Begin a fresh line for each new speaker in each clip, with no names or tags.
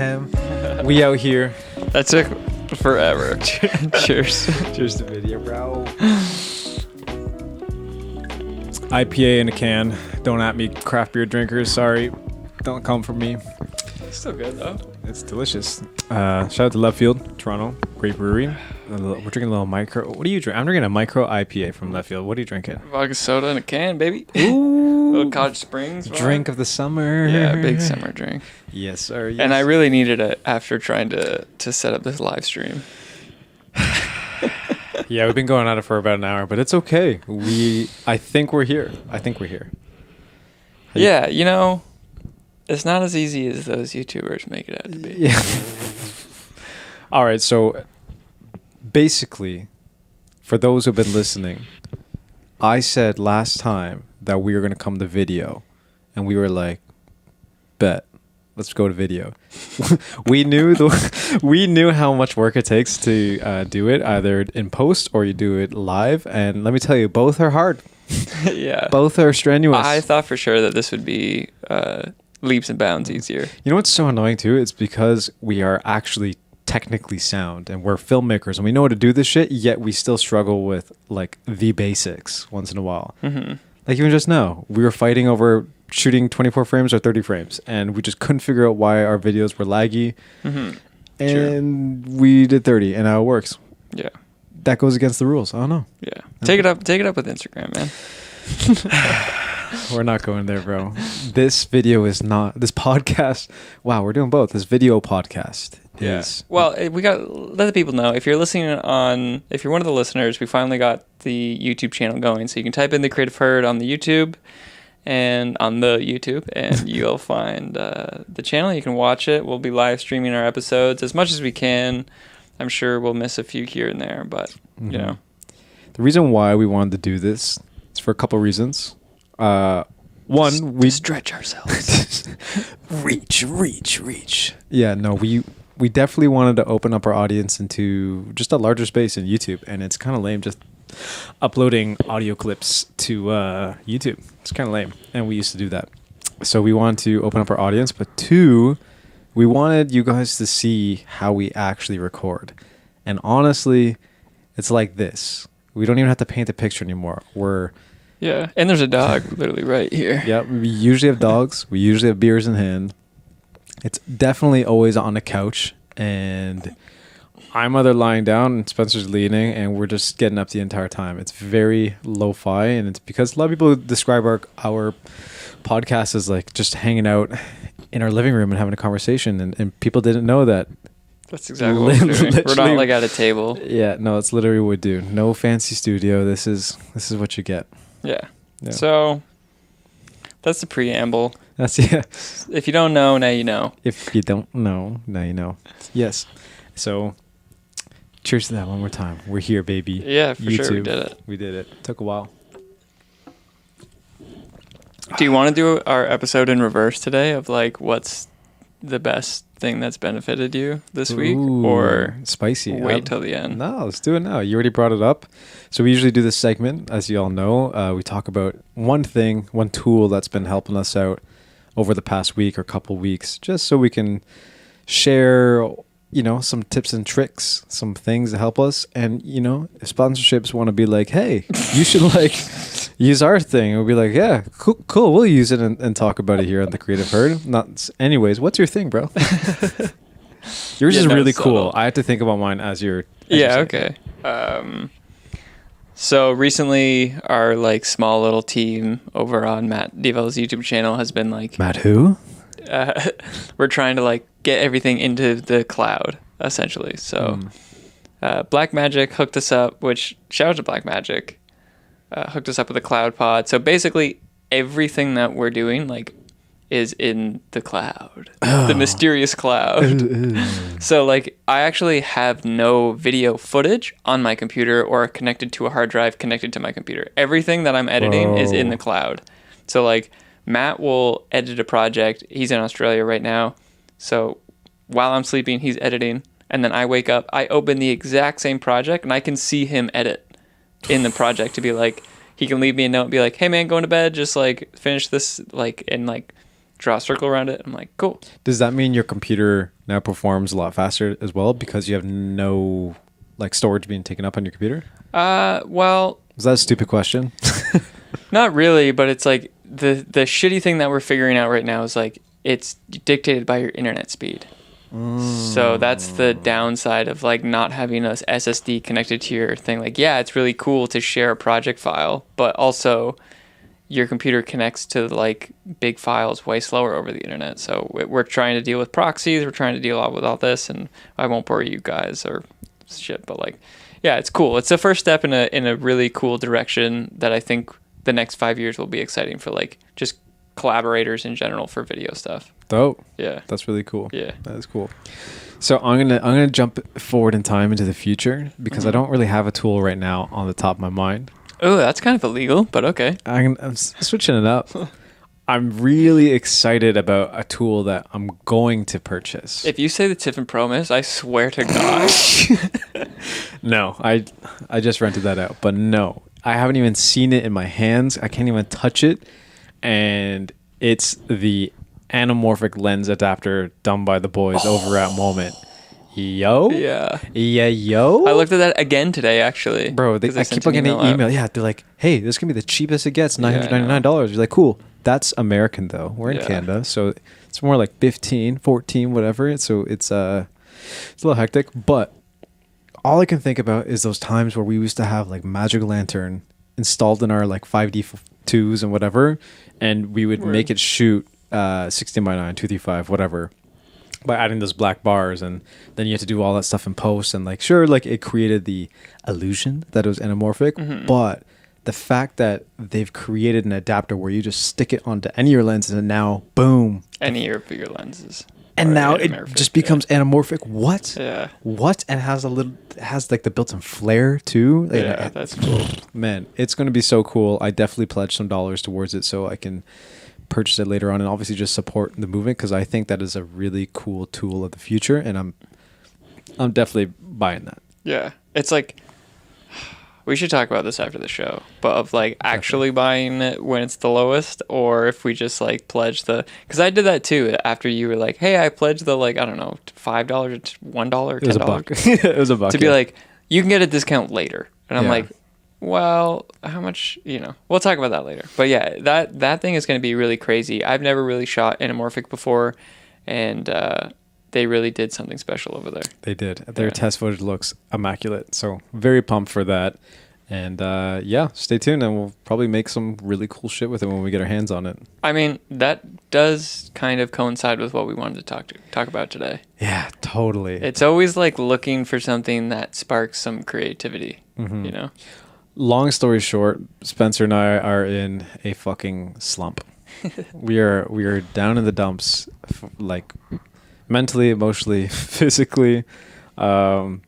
ham. We out here.
That took forever. Cheers.
Cheers to video, bro. IPA in a can. Don't at me, craft beer drinkers. Sorry. Don't come for me.
It's Still good though.
It's delicious. Uh, shout out to Left Field, Toronto, great brewery. Little- We're drinking a little micro. What are you drinking? I'm drinking a micro IPA from Left Field. What are you drinking?
Vodka soda in a can, baby.
Ooh, Oh,
Little Cottage Springs. vibe.
drink of the summer.
Yeah, big summer drink.
Yes, sir. Yes.
And I really needed it after trying to to set up this live stream.
yeah, we've been going at it for about an hour, but it's okay. We, I think we're here. I think we're here. Hey.
Yeah, you know, it's not as easy as those YouTubers make it out to be.
Yeah. All right. So basically, for those who've been listening, I said last time that we were going to come to video, and we were like, bet. Let's go to video. we knew the we knew how much work it takes to uh, do it, either in post or you do it live. And let me tell you, both are hard.
yeah.
Both are strenuous.
I thought for sure that this would be uh, leaps and bounds easier.
You know what's so annoying too? It's because we are actually technically sound and we're filmmakers and we know how to do this shit, yet we still struggle with like the basics once in a while.
hmm
Like even just now, we were fighting over shooting 24 frames or 30 frames and we just couldn't figure out why our videos were laggy
hmm
and we did 30 and now it works.
Yeah.
That goes against the rules. I don't know.
Yeah. Take it up. Take it up with Instagram, man.
We're not going there, bro. this video is not this podcast. Wow, we're doing both. This video podcast is
Well, eh, we got let the people know if you're listening on if you're one of the listeners, we finally got the YouTube channel going. So you can type in the Creative Herd on the YouTube and on the YouTube, and you'll find uh, the channel. You can watch it. We'll be live streaming our episodes as much as we can. I'm sure we'll miss a few here and there, but
Mhm.
you know,
The reason why we wanted to do this is for a couple reasons. Uh, one,
Just
we
stretch ourselves.
reach, reach, reach. Yeah, no, we we definitely wanted to open up our audience into just a larger space in YouTube, and it's kind of lame just uploading audio clips to uh, YouTube. It's kind of lame, and we used to do that. So we wanted to open up our audience, but two, we wanted you guys to see how we actually record. And honestly, it's like this. We don't even have to paint a picture anymore. We're
yeah, and there's a dog literally right here.
yeah, we usually have dogs. We usually have beers in hand. It's definitely always on the couch, and I'm either lying down and Spencer's leaning, and we're just getting up the entire time. It's very lo-fi, and it's because a lot of people describe our our podcast as like just hanging out in our living room and having a conversation, and, and people didn't know that.
That's exactly what we're doing. We're not like at a table.
Yeah, no, it's literally what we do. No fancy studio. This is this is what you get.
Yeah.
Yeah.
So that's the preamble.
That's yeah.
If you don't know, now you know.
If you don't know, now you know. Yes. So, cheers to that one more time. We're here, baby.
Yeah, for sure we did it.
We did it. Took a while.
Do you want to do our episode in reverse today of like what's the best thing that's benefited you this week
Ooh,
or
spicy?
wait
Um,
till the end?
No, let's do it now. You already brought it up. So we usually do this segment, as you all know. Uh, we talk about one thing, one tool that's been helping us out over the past week or couple weeks, just so we can share, you know, some tips and tricks, some things to help us. And you know, if sponsorships want to be like, "Hey, you should like use our thing," we'll be like, "Yeah, cool, cool. We'll use it and, and talk about it here on the Creative Herd." Not, anyways. What's your thing, bro? Yours
Yeah,
is really cool.
subtle.
I have to think about mine as your. as
yeah,
say.
okay. Um so recently our like small little team over on Matt D'Avella's YouTube channel has been like
Matt, who?
uh, we're trying to like get everything into the cloud essentially. So
Mm.
uh, Blackmagic hooked us up, which shout out to Blackmagic, uh, hooked us up with a cloud pod. So basically, everything that we're doing like is in the cloud, the mysterious cloud. so like, I actually have no video footage on my computer or connected to a hard drive connected to my computer. Everything that I'm editing is in the cloud. So like, Matt will edit a project. He's in Australia right now. So while I'm sleeping, he's editing. And then I wake up, I open the exact same project, and I can see him edit in the project to be like, he can leave me a note and be like, hey man, going to bed, just like finish this, like, and like draw a circle around it. I'm like, cool.
Does that mean your computer now performs a lot faster as well because you have no like storage being taken up on your computer?
Uh, well,
Is that a stupid question?
not really, but it's like the the shitty thing that we're figuring out right now is like it's dictated by your internet speed. So that's the downside of like not having a SSD connected to your thing. Like, yeah, it's really cool to share a project file, but also your computer connects to like big files way slower over the internet. So we- we're trying to deal with proxies. We're trying to deal with all this, and I won't bore you guys or shit, but like, yeah, it's cool. It's the first step in a in a really cool direction that I think the next five years will be exciting for like just collaborators in general for video stuff.
Dope.
Yeah,
That's really cool.
yeah.
That is cool. So I'm gonna I'm gonna jump forward in time into the future because I
Mhm.
don't really have a tool right now on the top of my mind.
Oh, that's kind of illegal, but okay.
I'm, I'm s- switching it up. I'm really excited about a tool that I'm going to purchase.
If you say the Tiffen Pro-Mist, I swear to God.
no, I I just rented that out, but no, I haven't even seen it in my hands. I can't even touch it, and it's the anamorphic lens adapter done by the boys over at Moment. Yo,
yeah.
yeah, yo.
I looked at that again today, actually.
Bro, they, I keep on getting
out.
email. Yeah, they're like, "Hey, this can be the cheapest it gets, nine
Yeah, I
hundred ninety nine dollars." You're like, "Cool." That's American though. We're in
Yeah.
Canada, so it's more like 15, 14, whatever. So it's uh, it's a little hectic. But all I can think about is those times where we used to have like Magic Lantern installed in our like five D twos and whatever, and we would
Word.
make it shoot uh, sixteen by nine, two three five, whatever by adding those black bars and then you have to do all that stuff in post and like sure like it created the illusion that it was anamorphic
Mhm.
but the fact that they've created an adapter where you just stick it onto any of your lenses and now boom
Any of your lenses.
and now it just
yeah.
becomes anamorphic what
Yeah.
what and has a little has like the built-in flare too Like,
Yeah,
I-
that's cool.
man it's going to be so cool i definitely pledged some dollars towards it so i can purchase it later on and obviously just support the movement because i think that is a really cool tool of the future and i'm i'm definitely buying that
Yeah. It's like we should talk about this after the show, but of like actually buying it when it's the lowest, or if we just like pledge the. Because I did that too. After you were like, "Hey, I pledged the like I don't know five dollars, one dollar, ten dollars."
it was a buck it was a buck
to be like, "You can get a discount later," and I'm
Yeah.
like, "Well, how much?" You know, we'll talk about that later. But yeah, that that thing is going to be really crazy. I've never really shot anamorphic before, and uh, they really did something special over there.
they did their
Yeah.
test footage looks immaculate so very pumped for that and uh yeah stay tuned and we'll probably make some really cool shit with it when we get our hands on it
I mean, that does kind of coincide with what we wanted to talk to talk about today.
yeah totally
It's always like looking for something that sparks some creativity,
Mhm.
you know?
Long story short, Spencer and I are in a fucking slump. we are we are down in the dumps, f- like mentally, emotionally, physically. Um,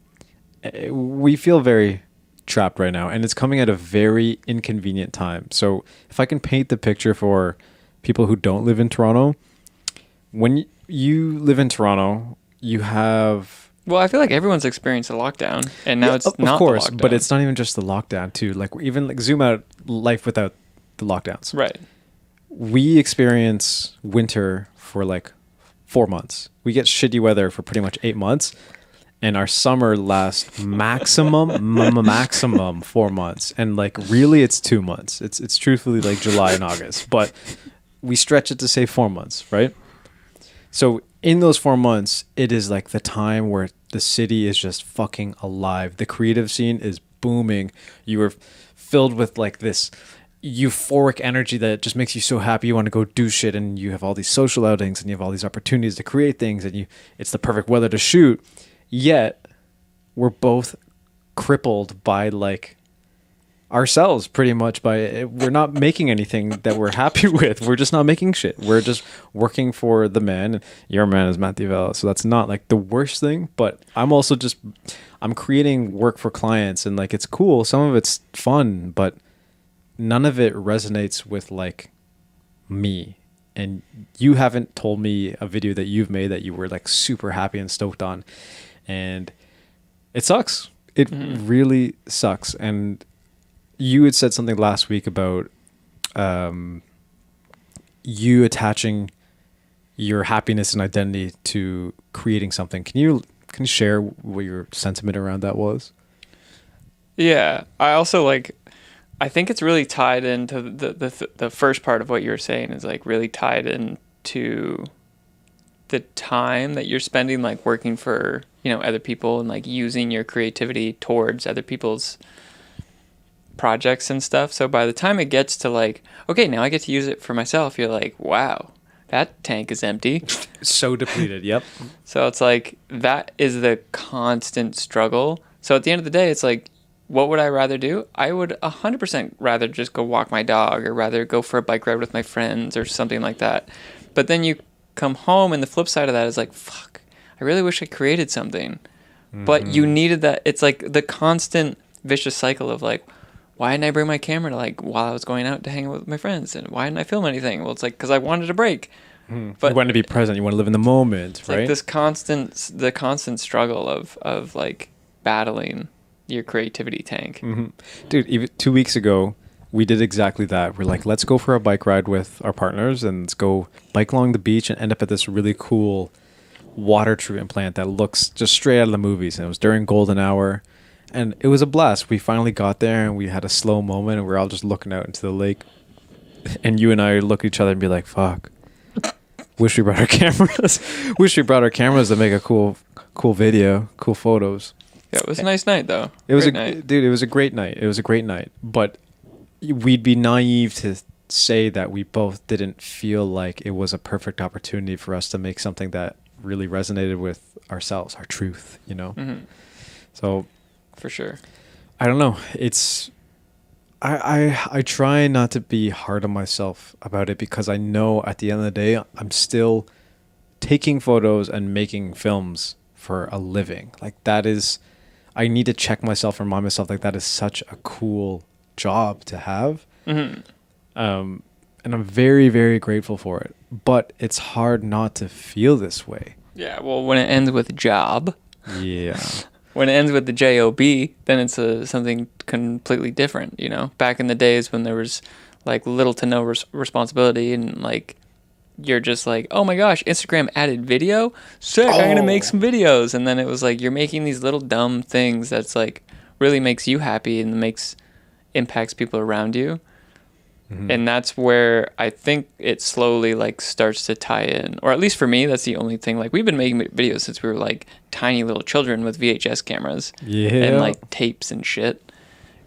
we feel very trapped right now, and it's coming at a very inconvenient time. So, if I can paint the picture for people who don't live in Toronto, when you live in Toronto, you have
Well, I feel like everyone's experienced a lockdown, and now
yeah,
it's
of
not
of course,
the lockdown.
but it's not even just the lockdown too. Like even like zoom out life without the lockdowns.
right.
We experience winter for like four months. We get shitty weather for pretty much eight months, and our summer lasts maximum m- maximum four months. And like really, it's two months. It's it's truthfully like July and August, but we stretch it to say four months, right? So in those four months, it is like the time where the city is just fucking alive. The creative scene is booming. You are filled with like this euphoric energy that just makes you so happy you want to go do shit and you have all these social outings and you have all these opportunities to create things and you it's the perfect weather to shoot. Yet we're both crippled by like ourselves pretty much by we're not making anything that we're happy with. We're just not making shit. We're just working for the man your man is Matt D'Avella, so that's not like the worst thing but i'm also just i'm creating work for clients and like it's cool. Some of it's fun but none of it resonates with like me. And you haven't told me a video that you've made that you were like super happy and stoked on. And it sucks. It
Mhm.
really sucks. And you had said something last week about um, you attaching your happiness and identity to creating something. Can you can you share what your sentiment around that was?
Yeah, I also like. I think it's really tied into the the the first part of what you were saying is like really tied into the time that you're spending like working for you know other people and like using your creativity towards other people's projects and stuff. So by the time it gets to like okay, now I get to use it for myself, you're like, wow, that tank is empty.
So depleted. yep.
So it's like that is the constant struggle. So at the end of the day, it's like, what would I rather do? I would 100% rather just go walk my dog or rather go for a bike ride with my friends or something like that. But then you come home and the flip side of that is like, fuck, I really wish I created something. But you mm-hmm. needed that. It's like the constant vicious cycle of like, why didn't I bring my camera to like while I was going out to hang out with my friends? And why didn't I film anything? Well, it's like because I wanted a break.
But you want to be present. You want to live in the moment, right?
like this constant, the constant struggle of of like battling your creativity tank.
hmm Dude, even two weeks ago, we did exactly that. We're like, let's go for a bike ride with our partners and let's go bike along the beach and end up at this really cool water treatment plant that looks just straight out of the movies. And it was during golden hour. And it was a blast. We finally got there and we had a slow moment and we are all just looking out into the lake. And you and I look at each other and be like, fuck. Wish we brought our cameras. Wish we brought our cameras to make a cool cool video, cool photos.
Yeah, it was a nice night though.
It was a
night.
dude. It was a great night. It was a great night. But we'd be naive to say that we both didn't feel like it was a perfect opportunity for us to make something that really resonated with ourselves, our truth. You know.
hmm
So
for sure.
I don't know. It's I, I I try not to be hard on myself about it because I know at the end of the day I'm still taking photos and making films for a living. Like that is I need to check myself and remind myself like that is such a cool job to have.
hmm
Um and I'm very, very grateful for it. But it's hard not to feel this way.
Yeah. Well, when it ends with job,
Yeah.
When it ends with the job, then it's a, something completely different. You know, back in the days when there was like little to no res- responsibility and like you're just like, oh my gosh, Instagram added video, sick! I'm gonna make
Oh.
some videos, and then it was like you're making these little dumb things that's like really makes you happy and makes impacts people around you.
Mhm.
and that's where I think it slowly like starts to tie in, or at least for me, that's the only thing. Like we've been making videos since we were like tiny little children with VHS cameras
yeah.
and like tapes and shit.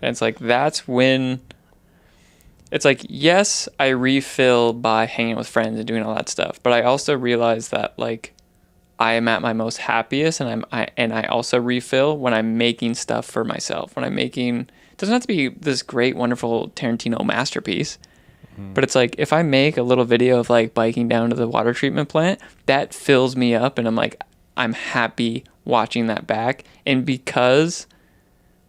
And it's like that's when it's like yes, I refill by hanging with friends and doing all that stuff, but I also realize that like I am at my most happiest, and I'm I and I also refill when I'm making stuff for myself. When I'm making, it doesn't have to be this great, wonderful Tarantino masterpiece. But it's like if I make a little video of like biking down to the water treatment plant, that fills me up and I'm like I'm happy watching that back. And because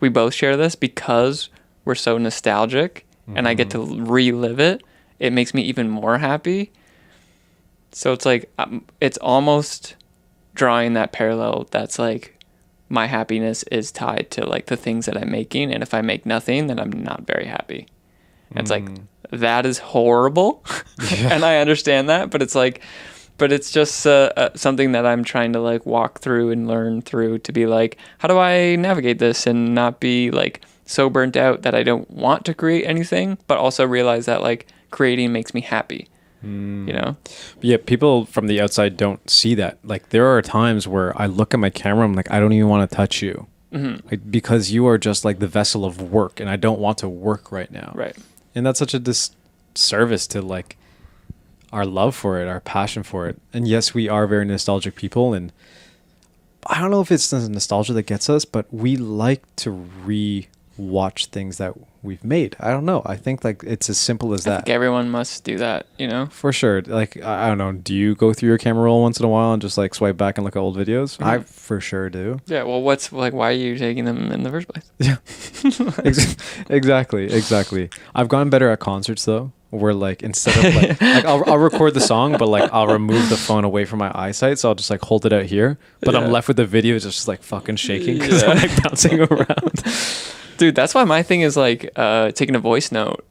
we both share this, because we're so nostalgic and I get to relive it, it makes me even more happy. So it's like um, it's almost drawing that parallel that's like my happiness is tied to like the things that I'm making and if I make nothing then I'm not very happy. And it's like
Mm.
that is horrible and i understand that but it's like but it's just uh, uh, something that i'm trying to like walk through and learn through to be like how do i navigate this and not be like so burnt out that i don't want to create anything but also realize that like creating makes me happy
Mm.
you know
Yeah, people from the outside don't see that. Like there are times where I look at my camera, I'm like, I don't even want to touch you,
hmm
like, because you are just like the vessel of work, and I don't want to work right now.
right
And that's such a disservice to like our love for it, our passion for it. And yes, we are very nostalgic people, and I don't know if it's the nostalgia that gets us, but we like to re-watch things that we've made. I don't know. I think like it's as simple as
i
that.
think everyone must do that you know
For sure. Like I I don't know. Do you go through your camera roll once in a while and just like swipe back and look at old videos? I for sure do.
yeah well what's like why are you taking them in the first place
Yeah. Exactly. Exactly. I've gotten better at concerts though, where like instead of like, like I'll, I'll record the song, but like I'll remove the phone away from my eyesight, so I'll just like hold it out here, but
Yeah.
I'm left with the video just like fucking shaking because
Yeah.
I'm like bouncing around.
Dude that's why my thing is like uh taking a voice note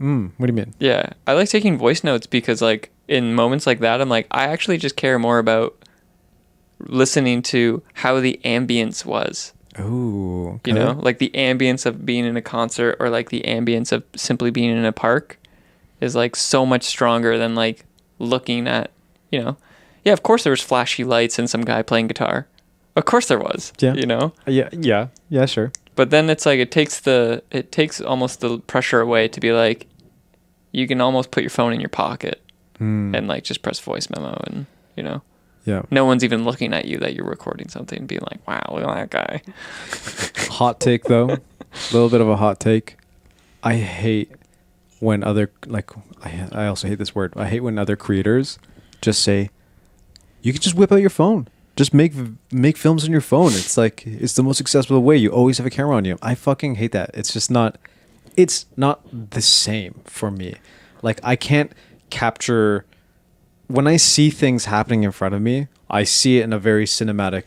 Mm, what do you mean?
Yeah, I like taking voice notes because like in moments like that, I'm like, I actually just care more about listening to how the ambience was.
Ooh.
You know, like the ambience of being in a concert or like the ambience of simply being in a park is like so much stronger than like looking at, you know, yeah, of course there was flashy lights and some guy playing guitar. Of course there was.
Yeah.
You know?
Yeah. Yeah. Yeah. Sure.
But then it's like it takes the it takes almost the pressure away to be like you can almost put your phone in your pocket
Hmm.
and like just press voice memo and you know?
Yeah.
no one's even looking at you that you're recording something and being like wow look at that guy.
Hot take though. A little bit of a hot take. I hate when other like I, I also hate this word. I hate when other creators just say you can just whip out your phone just make make films on your phone it's like it's the most accessible way you always have a camera on you i fucking hate that it's just not it's not the same for me like i can't capture when I see things happening in front of me, I see it in a very cinematic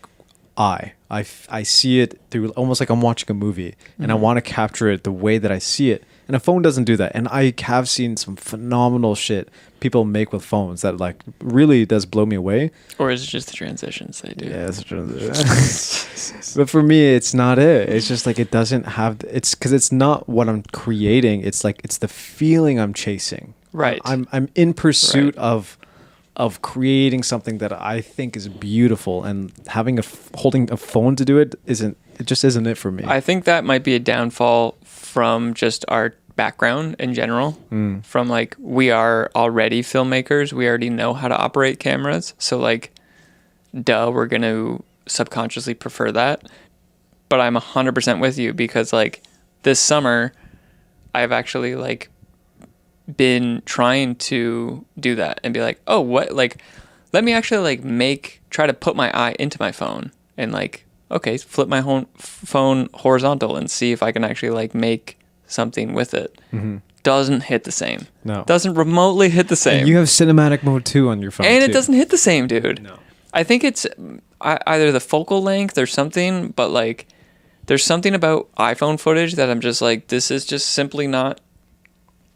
eye. I, I see it through almost like I'm watching a movie and I
Mhm.
want to capture it the way that I see it. And a phone doesn't do that. And I have seen some phenomenal shit people make with phones that like really does blow me away.
or is it just the transitions they do
Yeah, that's true. but for me, it's not it. It's just like it doesn't have. It's because it's not what I'm creating. It's like it's the feeling I'm chasing.
Right.
I'm I'm in pursuit
Right.
of of creating something that I think is beautiful, and having a holding a phone to do it isn't. It just isn't it for me.
I think that might be a downfall from just our background in general.
Mm.
From like we are already filmmakers, we already know how to operate cameras. So like duh, we're going to subconsciously prefer that. But I'm 100% with you because like this summer I've actually like been trying to do that and be like, "Oh, what like let me actually like make try to put my eye into my phone and like okay, flip my home phone horizontal and see if I can actually like make something with it."
Mhm.
Doesn't hit the same.
No.
Doesn't remotely hit the same.
And you have cinematic mode too on your phone,
and it doesn't hit the same, dude.
No.
I think it's mm, either the focal length or something, but like there's something about iPhone footage that I'm just like, this is just simply not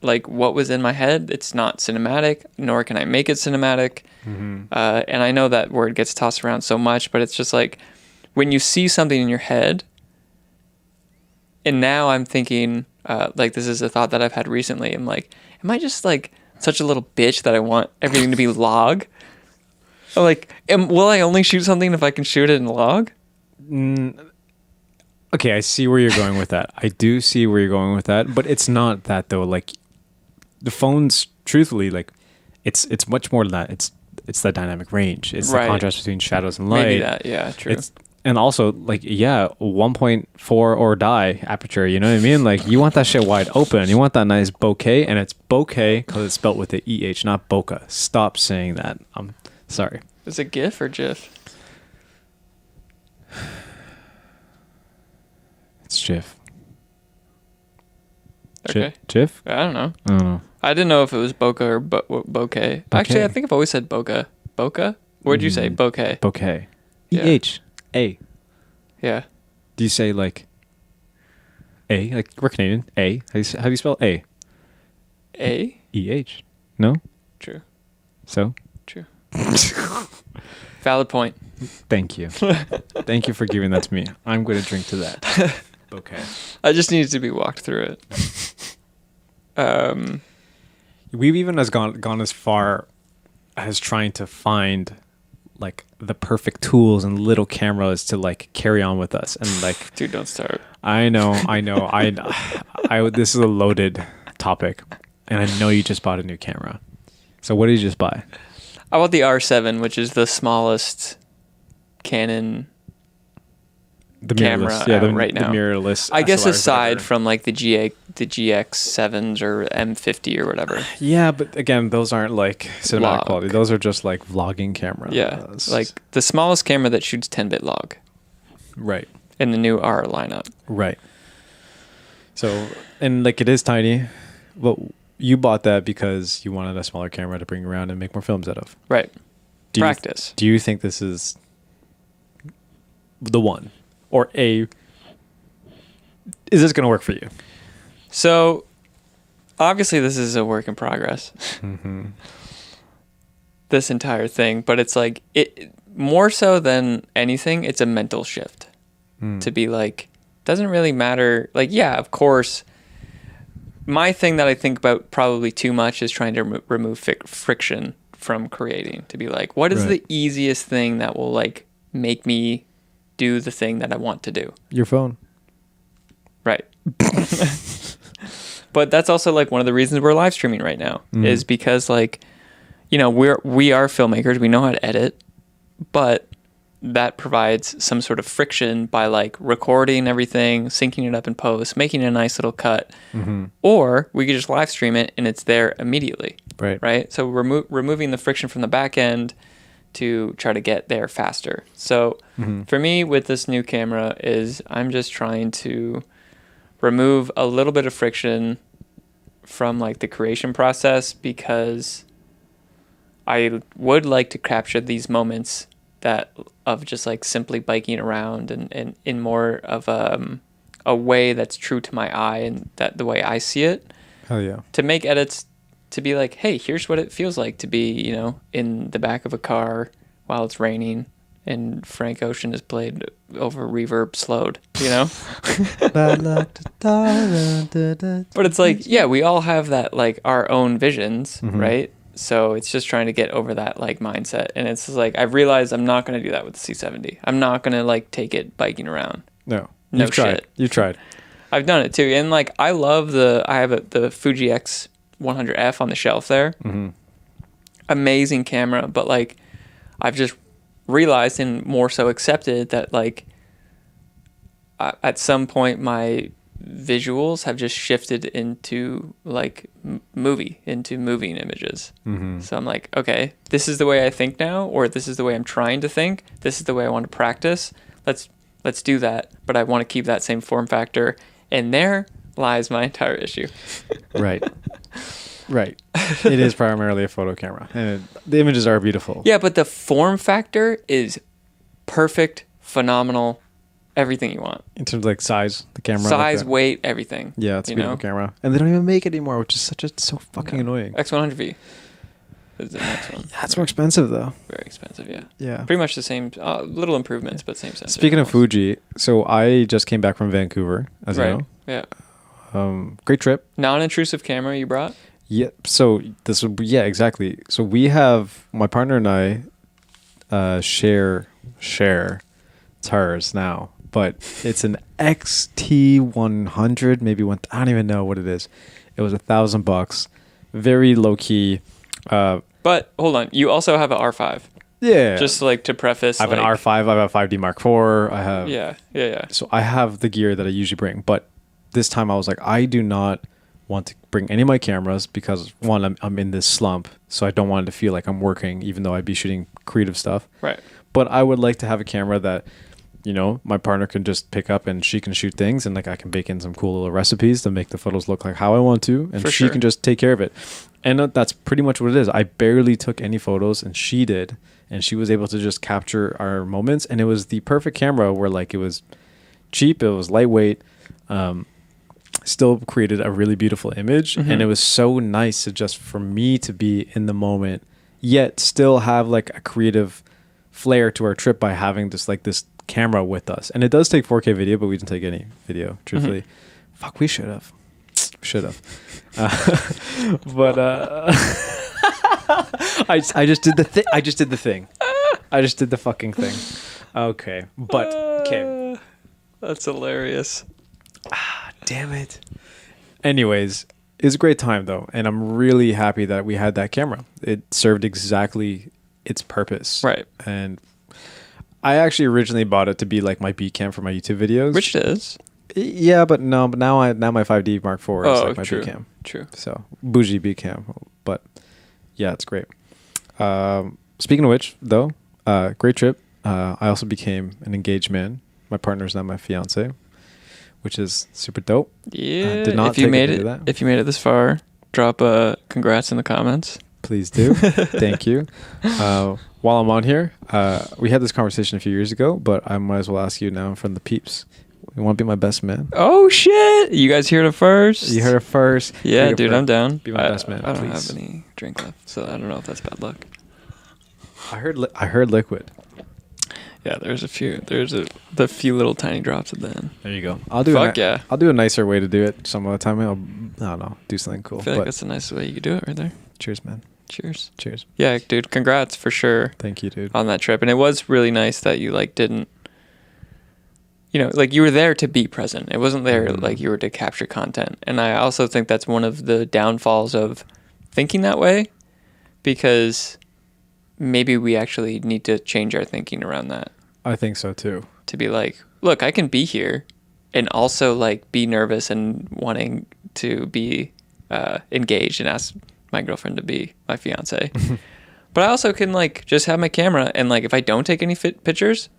like what was in my head. It's not cinematic, nor can I make it cinematic.
Mhm.
Uh, and I know that word gets tossed around so much, but it's just like when you see something in your head, and now I'm thinking, uh, like this is a thought that I've had recently. I'm like, am I just like such a little bitch that I want everything to be log? I'm like, am, will I only shoot something if I can shoot it in log?
Mm, okay, I see where you're going with that. I do see where you're going with that, but it's not that though. Like the phones, truthfully, like it's it's much more than that. It's it's the dynamic range. It's
Right.
the contrast between shadows and light.
Maybe that, yeah, true.
It's and also like yeah, 1.4 or die aperture. You know what I mean? Like you want that shit wide open. You want that nice bokeh, and it's bokeh because it's spelled with the eh, not bokeh. Stop saying that. I'm sorry.
Is it GIF or GIF?
It's Jif.
Okay.
Jif?
I don't know.
I don't know.
I didn't know if it was bokeh or bo- bokeh. Actually, I think I've always said bokeh. Bokeh? What'd you say?
Mm.
Bokeh.
Bouquet.
Yeah.
EH. A.
Yeah.
Do you say like A? Like we're Canadian. A. How do you, s- how do you spell A?
A?
EH. No?
True.
So?
True. Valid point.
Thank you. Thank you for giving that to me. I'm going to drink to that. Bouquet.
I just needed to be walked through it. Um,
We've even as gone gone as far as trying to find like the perfect tools and little cameras to like carry on with us and like
dude, don't start.
I know, I know. I, I, this is a loaded topic, and I know you just bought a new camera. So what did you just buy?
I bought the R7, which is the smallest Canon.
The
Camera
mirrorless, yeah, the,
right
the mirrorless.
I guess aside from like the GA, the GX sevens or M50 or whatever.
yeah, but again, those aren't like cinematic
Log.
quality. Those are just like vlogging cameras.
Yeah, like the smallest camera that shoots 10-bit log
right,
in the new R lineup.
right. So and like it is tiny, but you bought that because you wanted a smaller camera to bring around and make more films out of.
Right.
Do you-
Practice.
do you think this is the one, or a? Is this going to work for you?
So, obviously, this is a work in progress.
Mm-hmm.
this entire thing, but it's like it more so than anything, it's a mental shift
Hmm.
to be like doesn't really matter. Like yeah, of course. My thing that I think about probably too much is trying to remo- remove fic- friction from creating. To be like, what is
Right.
the easiest thing that will like make me do the thing that I want to do?
Your phone.
Right. but that's also like one of the reasons we're live streaming right now
Mhm.
is because like you know, we're we are filmmakers, we know how to edit, but that provides some sort of friction by like recording everything, syncing it up in post, making a nice little cut,
Mm-hmm.
or we could just live stream it and it's there immediately,
Right.
right? So remo- removing the friction from the back end to try to get there faster. So
Mm-hmm.
for me with this new camera is I'm just trying to remove a little bit of friction from like the creation process because I would like to capture these moments that of just like simply biking around and, and in more of um, a way that's true to my eye and that the way I see it
Hell yeah.
to make edits to be like, hey, here's what it feels like to be, you know, in the back of a car while it's raining and Frank Ocean is played over reverb slowed, you know? But it's like, yeah, we all have that like our own visions,
Mhm.
right? So it's just trying to get over that like mindset. And it's just like I've realized I'm not gonna do that with the C seventy. I'm not gonna like take it biking around.
No.
No
You've tried.
shit.
You've tried.
I've done it too. And like I love the I have a, the Fuji X 100F on the shelf there.
Mm-hmm.
amazing camera, but like I've just realized and more so accepted that like I, at some point my visuals have just shifted into like m- movie into moving images.
Mm-hmm.
So I'm like, okay, this is the way I think now or this is the way I'm trying to think. This is the way I want to practice. Let's let's do that, but I want to keep that same form factor. And there lies my entire issue.
Right. right. It is primarily a photo camera, and it, the images are beautiful.
Yeah, but the form factor is perfect, phenomenal, everything you want.
In terms of like size, the camera. like
Size,
that.
weight, everything.
Yeah, it's a beautiful
know?
camera, and they don't even make it anymore, which is such a so fucking
No.
annoying.
X100V is the next one.
That's more expensive though.
Very expensive, yeah.
Yeah.
Pretty much the same, uh, little improvements, but same sense.
Speaking of Fuji, so I just came back from Vancouver, as
right?
you know.
Yeah.
Um, great trip.
Non-intrusive camera you brought.
Yeah. So this would be, yeah, exactly. So we have my partner and I uh, share share. It's hers now, but it's an XT100, maybe one. I don't even know what it is. It was a thousand bucks, very low key. Uh,
But hold on, you also have an R5.
yeah.
Just like to preface.
I have an R5. I have a 5D Mark IV. I have
Yeah, yeah, yeah.
so I have the gear that I usually bring, but this time I was like, I do not want to bring any of my cameras because one, I'm, I'm in this slump, so I don't want it to feel like I'm working, even though I'd be shooting creative stuff.
Right.
But I would like to have a camera that, you know, my partner can just pick up and she can shoot things, and like I can bake in some cool little recipes to make the photos look like how I want to, and
For
she
sure.
can just take care of it. And uh, that's pretty much what it is. I barely took any photos, and she did, and she was able to just capture our moments, and it was the perfect camera where like it was cheap, it was lightweight, um, still created a really beautiful image,
Mhm.
and it was so nice to just for me to be in the moment, yet still have like a creative flair to our trip by having this like this camera with us. And it does take 4K video, but we didn't take any video. Truthfully, fuck, we should have, should have. Uh, but uh, I just- I just did the thing. I just did the thing. I just did the fucking thing. Okay, but okay.
That's hilarious.
Damn it. Anyways, it was a great time though, and I'm really happy that we had that camera. It served exactly its purpose.
Right.
And I actually originally bought it to be like my B cam for my YouTube videos.
Which it is.
yeah, but no, but now I now my 5D Mark IV is
Oh,
like my
true.
B cam.
True.
So bougie B cam, but yeah, it's great. Um, speaking of which, though, uh, great trip. Uh, I also became an engaged man. My partner's now my fiance, which is super dope.
Yeah.
did not
if you made it,
that.
if you made it this far, drop a congrats in the comments.
Please do. Thank you. Uh, while I'm on here, uh, we had this conversation a few years ago, but I might as well ask you now from the peeps. You want to be my best man?
Oh shit! You guys heard it first.
You heard it first.
Yeah,
it
dude,
first.
I'm down.
Be my
I,
best man,
I don't
please.
have any drink left, so I don't know if that's bad luck.
I heard. Li- I heard liquid.
Yeah, there's a few. There's a the few little tiny drops at the end.
There you go. I'll do.
Fuck
a,
yeah.
I'll do a nicer way to do it some other time. I'll. I don't know. Do something cool.
I feel like
But
that's the nicest way you could do it right there.
cheers, man.
Cheers.
Cheers.
Yeah, dude. Congrats for sure
Thank you, dude.
on that trip, and it was really nice that you like didn't. You know, like you were there to be present. It wasn't there
Mhm.
like you were to capture content. And I also think that's one of the downfalls of thinking that way because maybe we actually need to change our thinking around that.
I think so too.
to be like, look, I can be here and also like be nervous and wanting to be uh, engaged and ask my girlfriend to be my fiance. but I also can like just have my camera and like if I don't take any fit pictures,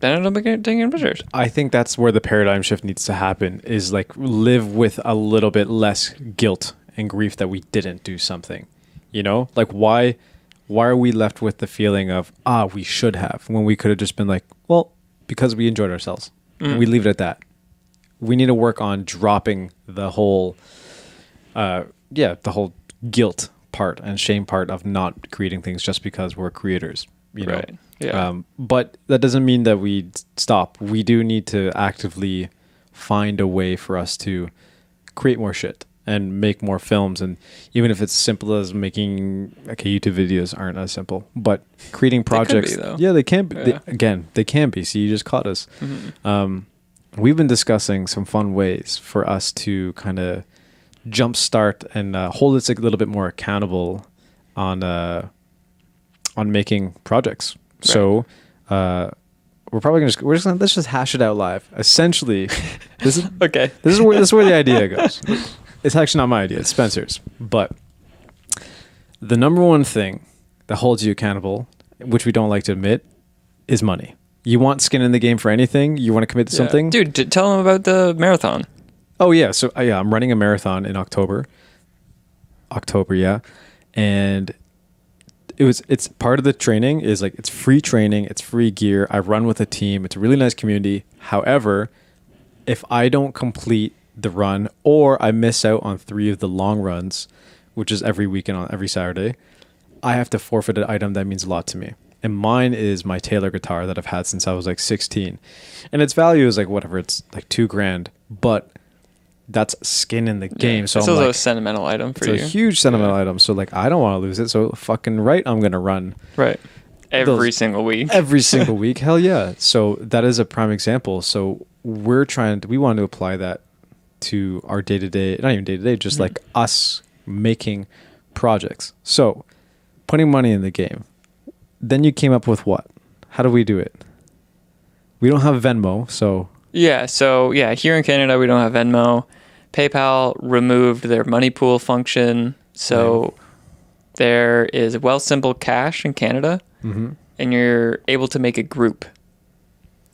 then I don't be taking any pictures.
I think that's where the paradigm shift needs to happen. Is like live with a little bit less guilt and grief that we didn't do something. You know, like why? Why are we left with the feeling of ah we should have when we could have just been like well because we enjoyed ourselves and we leave it at that. We need to work on dropping the whole, uh, yeah, the whole guilt part and shame part of not creating things just because we're creators. You know,
Right. Yeah.
um, but that doesn't mean that we stop. We do need to actively find a way for us to create more shit and make more films. And even if it's simple as making okay, YouTube videos aren't as simple, but creating
They be,
projects. yeah, they can be. They- again, they can be. So you just caught us.
Mhm.
Um, we've been discussing some fun ways for us to kind of jumpstart and uh, hold us a little bit more accountable on uh, on making projects. So uh, we're probably gonna just we're just gonna let's just hash it out live. Essentially, this is
Okay.
this is where this is where the idea goes. It's actually not my idea; it's Spencer's. But the number one thing that holds you accountable, which we don't like to admit, is money. You want skin in the game for anything. You want to commit to
Yeah.
something,
Dude, t- tell them about the marathon.
Oh yeah, so uh, yeah, I'm running a marathon in October. October, yeah, and it was it's part of the training is like it's free training, it's free gear. I run with a team. It's a really nice community. However, if I don't complete the run or I miss out on three of the long runs, which is every weekend on every Saturday, I have to forfeit an item that means a lot to me. And mine is my Taylor guitar that I've had since I was like 16. And its value is like whatever, it's like two grand, but that's skin in the game.
Yeah.
So
it's
I'm
also a
like,
sentimental item for
it's
you.
It's a huge sentimental
Yeah.
item. So like, I don't want to lose it. So fucking right, I'm going to run
Right. Every
Those-
single week.
every single week. Hell yeah. So that is a prime example. So we're trying to, we want to apply that to our day to day, not even day to day, just
Mhm.
like us making projects. So putting money in the game. Then you came up with what? How do we do it? We don't have Venmo, so
Yeah, so yeah, here in Canada we don't have Venmo. PayPal removed their money pool function, so there is Wealthsimple Cash in Canada,
mhm.
and you're able to make a group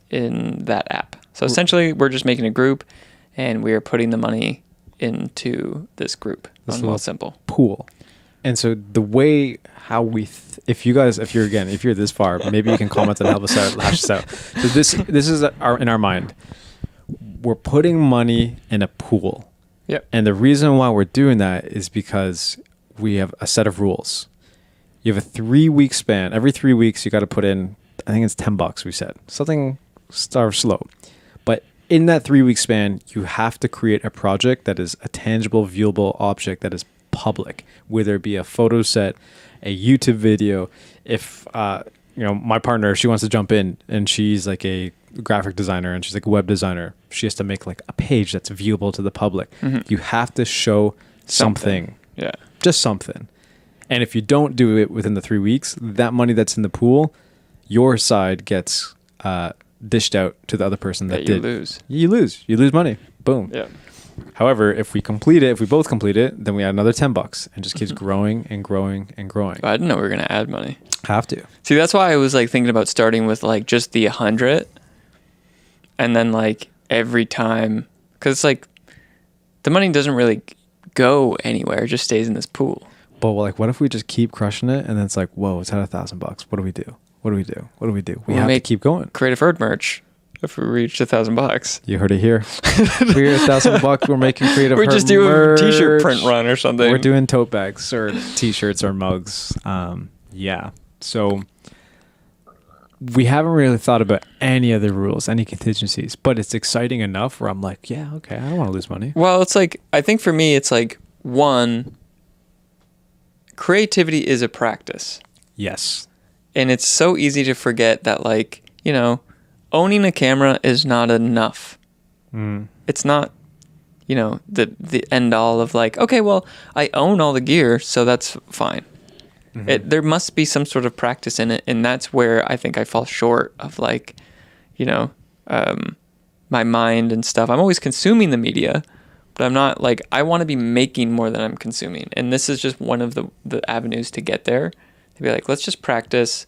in that app. So essentially, we're just making a group, and we are putting the money into this group
This
on
little-
Simple.
pool. And so the way how we, th- if you guys, if you're again, if you're this far, maybe you can comment and help us out, lash this out. So this, this is our in our mind. We're putting money in a pool,
Yep.
and the reason why we're doing that is because we have a set of rules. You have a three week span. Every three weeks, you got to put in. I think it's ten bucks. We said something start slow, in that three week span, you have to create a project that is a tangible, viewable object that is public, whether it be a photo set, a YouTube video. If uh, you know my partner, she wants to jump in, and she's like a graphic designer and she's like a web designer. She has to make like a page that's viewable to the public.
Mhm.
You have to show something
Yeah.
just something. And if you don't do it within the three weeks, that money that's in the pool, your side gets uh, dished out to the other person that,
That you
did.
lose.
You lose. You lose money. Boom.
Yeah.
However, if we complete it, if we both complete it, then we add another ten bucks, and just keeps
Mhm.
growing and growing and growing.
I didn't know we were gonna add money.
Have to.
See, that's why I was like thinking about starting with like just the 100 and then like every time cuz it's like the money doesn't really go anywhere, it just stays in this pool.
But like, what if we just keep crushing it, and then it's like, whoa, it's at a thousand bucks. What do we do? What do we do? What do we do? We
We'll
have
make-
to keep going.
Creative Herd merch if we reach a thousand bucks.
You heard it here. we're a thousand bucks. We're making creative.
We're just doing a t-shirt print run or something.
We're doing tote bags or t-shirts or mugs. Um, yeah. So we haven't really thought about any other rules, any contingencies, but it's exciting enough where I'm like, yeah, okay, I don't want to lose money.
Well, it's like I think for me, it's like one. Creativity is a practice,
Yes.
And it's so easy to forget that, like you know, owning a camera is not enough.
Mm.
It's not, you know, the the end all of like, okay, well, I own all the gear, so that's fine. It, there must be some sort of practice in it, and that's where I think I fall short of like, you know, um, my mind and stuff. I'm always consuming the media, but I'm not like I want to be making more than I'm consuming, and this is just one of the the avenues to get there. To be like, let's just practice,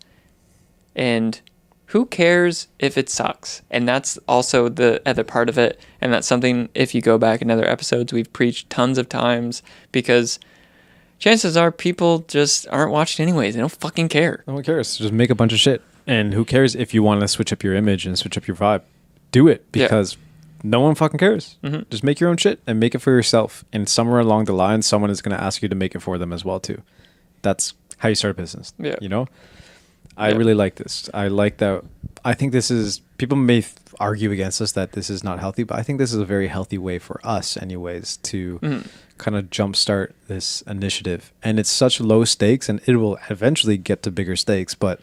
and who cares if it sucks? And that's also the other part of it, and that's something if you go back in other episodes we've preached tons of times because chances are people just aren't watching anyways. They don't fucking care.
No one cares. Just make a bunch of shit. And who cares if you want to switch up your image and switch up your vibe? Do it
Yeah.
because no one fucking cares.
Mhm.
Just make your own shit and make it for yourself. And somewhere along the line, someone is going to ask you to make it for them as well too. That's how you start a business.
Yeah.
You know, I
Yeah.
really like this. I like that. I think this is. People may th- argue against us that this is not healthy, but I think this is a very healthy way for us, anyways, to
Mhm.
kind of jumpstart this initiative. And it's such low stakes, and it will eventually get to bigger stakes. But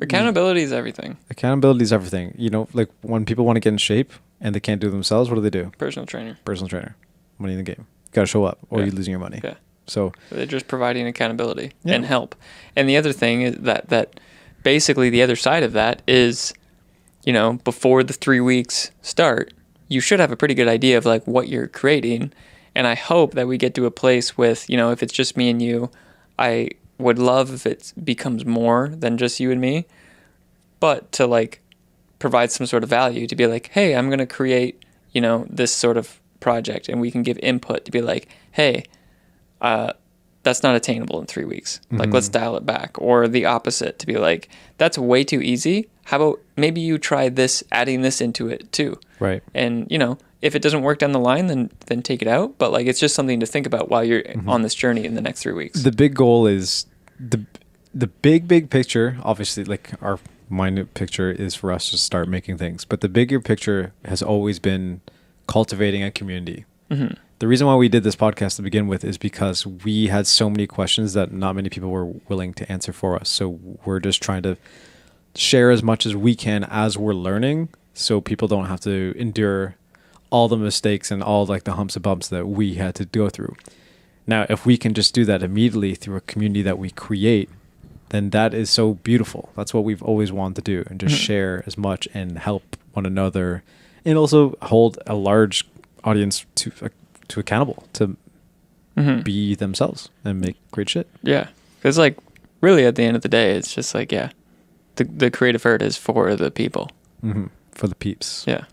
Accountability is everything.
accountability is everything. You know, like when people want to get in shape and they can't do it themselves, what do they do?
Personal trainer.
Personal trainer, money in the game. Got to show up, or
Yeah.
you're losing your money.
Yeah.
So
They're just providing accountability
Yeah.
and help. And the other thing is that that basically the other side of that is, you know, before the three weeks start, you should have a pretty good idea of like what you're creating. And I hope that we get to a place with, you know, if it's just me and you, I would love if it becomes more than just you and me. But to like provide some sort of value to be like, hey, I'm gonna create, you know, this sort of project and we can give input to be like, hey, uh, that's not attainable in three weeks. Like, let's dial it back. Or the opposite to be like, that's way too easy. How about maybe you try this, adding this into it too?
right,
And you know, if it doesn't work down the line, then then take it out. But like, it's just something to think about while you're on this journey in the next three weeks.
the big goal is the the big big picture. Obviously, like our minute picture is for us to start making things, but the bigger picture has always been cultivating a community.
hmm
The reason why we did this podcast to begin with is because we had so many questions that not many people were willing to answer for us. So we're just trying to share as much as we can as we're learning so people don't have to endure all the mistakes and all like the humps and bumps that we had to go through. Now, if we can just do that immediately through a community that we create, then that is so beautiful. That's what we've always wanted to do and just
Mhm.
share as much and help one another and also hold a large audience to uh, to accountable to
hmm
be themselves and make great shit.
Yeah, because like really at the end of the day, it's just like yeah, the the creative art is for the people.
hmm For the peeps.
Yeah.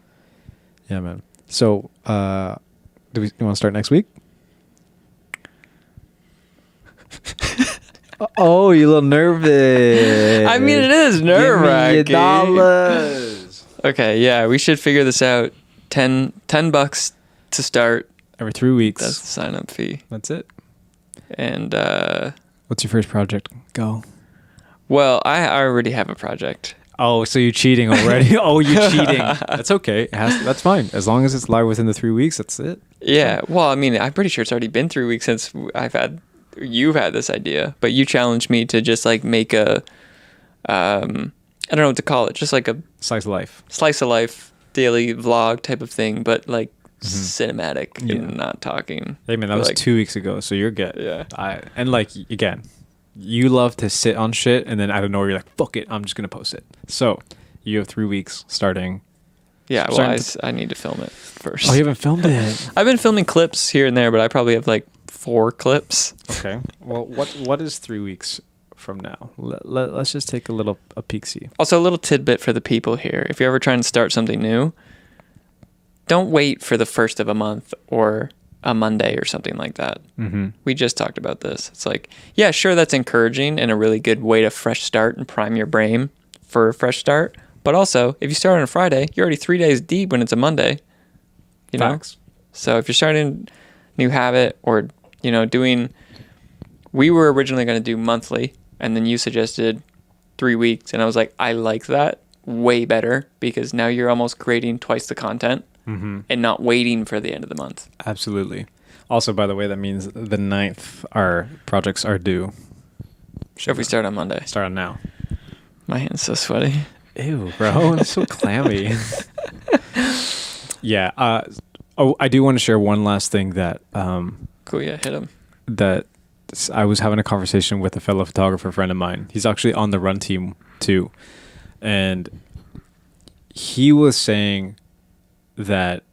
Yeah, man. So, uh, do we you want to start next week? oh, you a little nervous.
I mean, it is
Give
nerve-wracking. Okay, yeah, we should figure this out. 10, 10 bucks to start.
Every three weeks.
That's the sign up fee.
That's it.
And uh,
What's your first project? Go.
well, I already have a project.
Oh, so you're cheating already? oh, you're cheating. That's okay. It has, that's fine. As long as it's live within the three weeks, that's it.
Yeah. Well, I mean, I'm pretty sure it's already been three weeks since I've had you've had this idea, but you challenged me to just like make a um I don't know what to call it, just like a
Slice of life.
slice of life daily vlog type of thing, but like cinematic
Mm-hmm. Yeah.
and not talking.
Hey man, that
But,
was
like,
two weeks ago, so you're good.
Yeah.
I and like again, you love to sit on shit, and then out of nowhere you're like, "Fuck it, I'm just gonna post it." So you have three weeks starting.
Yeah, well, I,
to-
I need to film it first.
Oh, you haven't filmed it.
I've been filming clips here and there, but I probably have like four clips.
okay. Well, what what is three weeks from now? Let, let, let's just take a little a peek see.
Also, a little tidbit for the people here. If you're ever trying to start something new, don't wait for the first of a month or a Monday or something like that.
Mm-hmm.
We just talked about this. It's like, yeah, sure, that's encouraging and a really good way to fresh start and prime your brain for a fresh start. But also, if you start on a Friday, you're already three days deep when it's a Monday. You know? So if you're starting a new habit or, you know, doing, we were originally going to do monthly and then you suggested three weeks, and I was like, I like that way better because now you're almost creating twice the content
Mm-hmm.
and not waiting for the end of the month.
Absolutely. Also, by the way, that means the 9th our projects are due.
If we start on Monday,
Start on now.
my hand's so sweaty.
Ew, bro, it's so clammy. yeah. Uh, oh, I do want to share one last thing that um,
Cool, yeah, hit him.
that I was having a conversation with a fellow photographer friend of mine. He's actually on the run team too, and he was saying that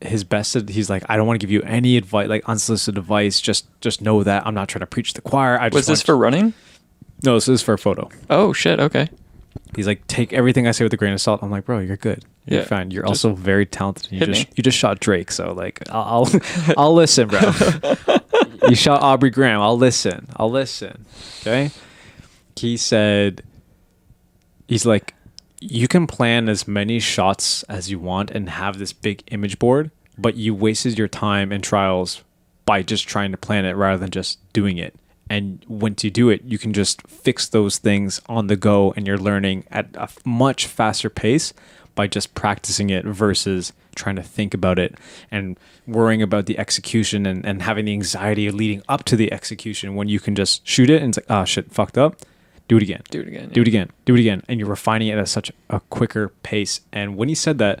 his best. He's like, I don't want to give you any advice, like unsolicited advice. Just, just know that I'm not trying to preach the choir. I just
Was this for running?
no? This is for a photo.
Oh shit. Okay.
He's like, take everything I say with a grain of salt. I'm like, bro, you're good. You're
Yeah,
fine. You're also very talented. You just
me.
you just shot Drake, so like, I'll I'll, I'll listen, bro. you shot Aubrey Graham. I'll listen. I'll listen. Okay. He said, he's like, you can plan as many shots as you want and have this big image board, but you wasted your time and trials by just trying to plan it rather than just doing it. And once you do it, you can just fix those things on the go and you're learning at a much faster pace by just practicing it versus trying to think about it and worrying about the execution and, and having the anxiety leading up to the execution when you can just shoot it and it's like, oh shit, fucked up. Do it again
Do it again.
do it again, do it again, and you're refining it at such a quicker pace. And when he said that,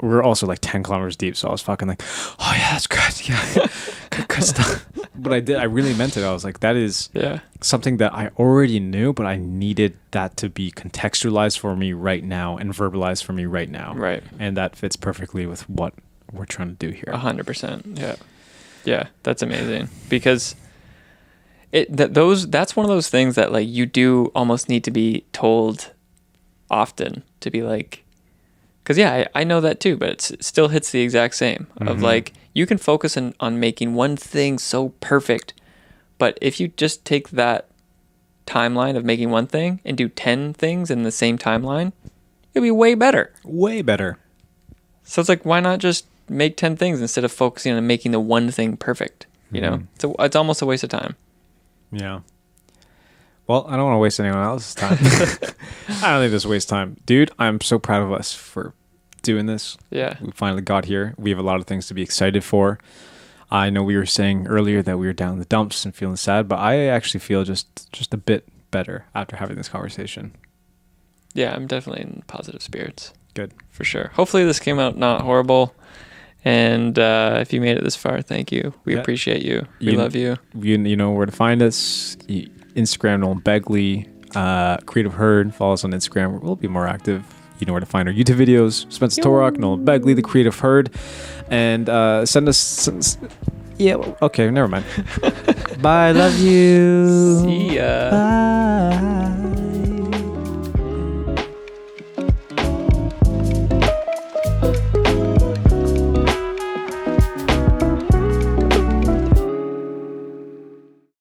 we are also like ten kilometers deep, so I was fucking like, oh yeah, that's good, yeah, good, good stuff. But I did, I really meant it. I was like, that is
Yeah.
something that I already knew, but I needed that to be contextualized for me right now and verbalized for me right now.
Right.
And that fits perfectly with what we're trying to do here.
Hundred percent. Yeah. Yeah. That's amazing because it that those that's one of those things that like you do almost need to be told often to be like because yeah I, I know that too but it's, it still hits the exact same of
Mhm.
like you can focus on, on making one thing so perfect but if you just take that timeline of making one thing and do 10 things in the same timeline it'll be way better
Way better.
so it's like, why not just make 10 things instead of focusing on making the one thing perfect? You know,
Mhm.
it's, a, it's almost a waste of time.
Yeah. Well, I don't want to waste anyone else's time. I don't think this waste time. Dude, I'm so proud of us for doing this.
Yeah.
We finally got here. We have a lot of things to be excited for. I know we were saying earlier that we were down in the dumps and feeling sad, but I actually feel just just a bit better after having this conversation.
Yeah, I'm definitely in positive spirits
Good.
for sure. Hopefully, this came out not horrible. And uh, if you made it this far, thank you. We
Yeah.
appreciate you. We
You-
love you.
You, you know where to find us. Y- Instagram, Nolan Begley, uh, Creative Herd. Follow us on Instagram. We'll be more active. You know where to find our YouTube videos. Spencer Torok, Nolan Begley, The Creative Herd. And uh, send us. Some, s- yeah, okay, never mind. Bye. Love you.
See ya.
Bye.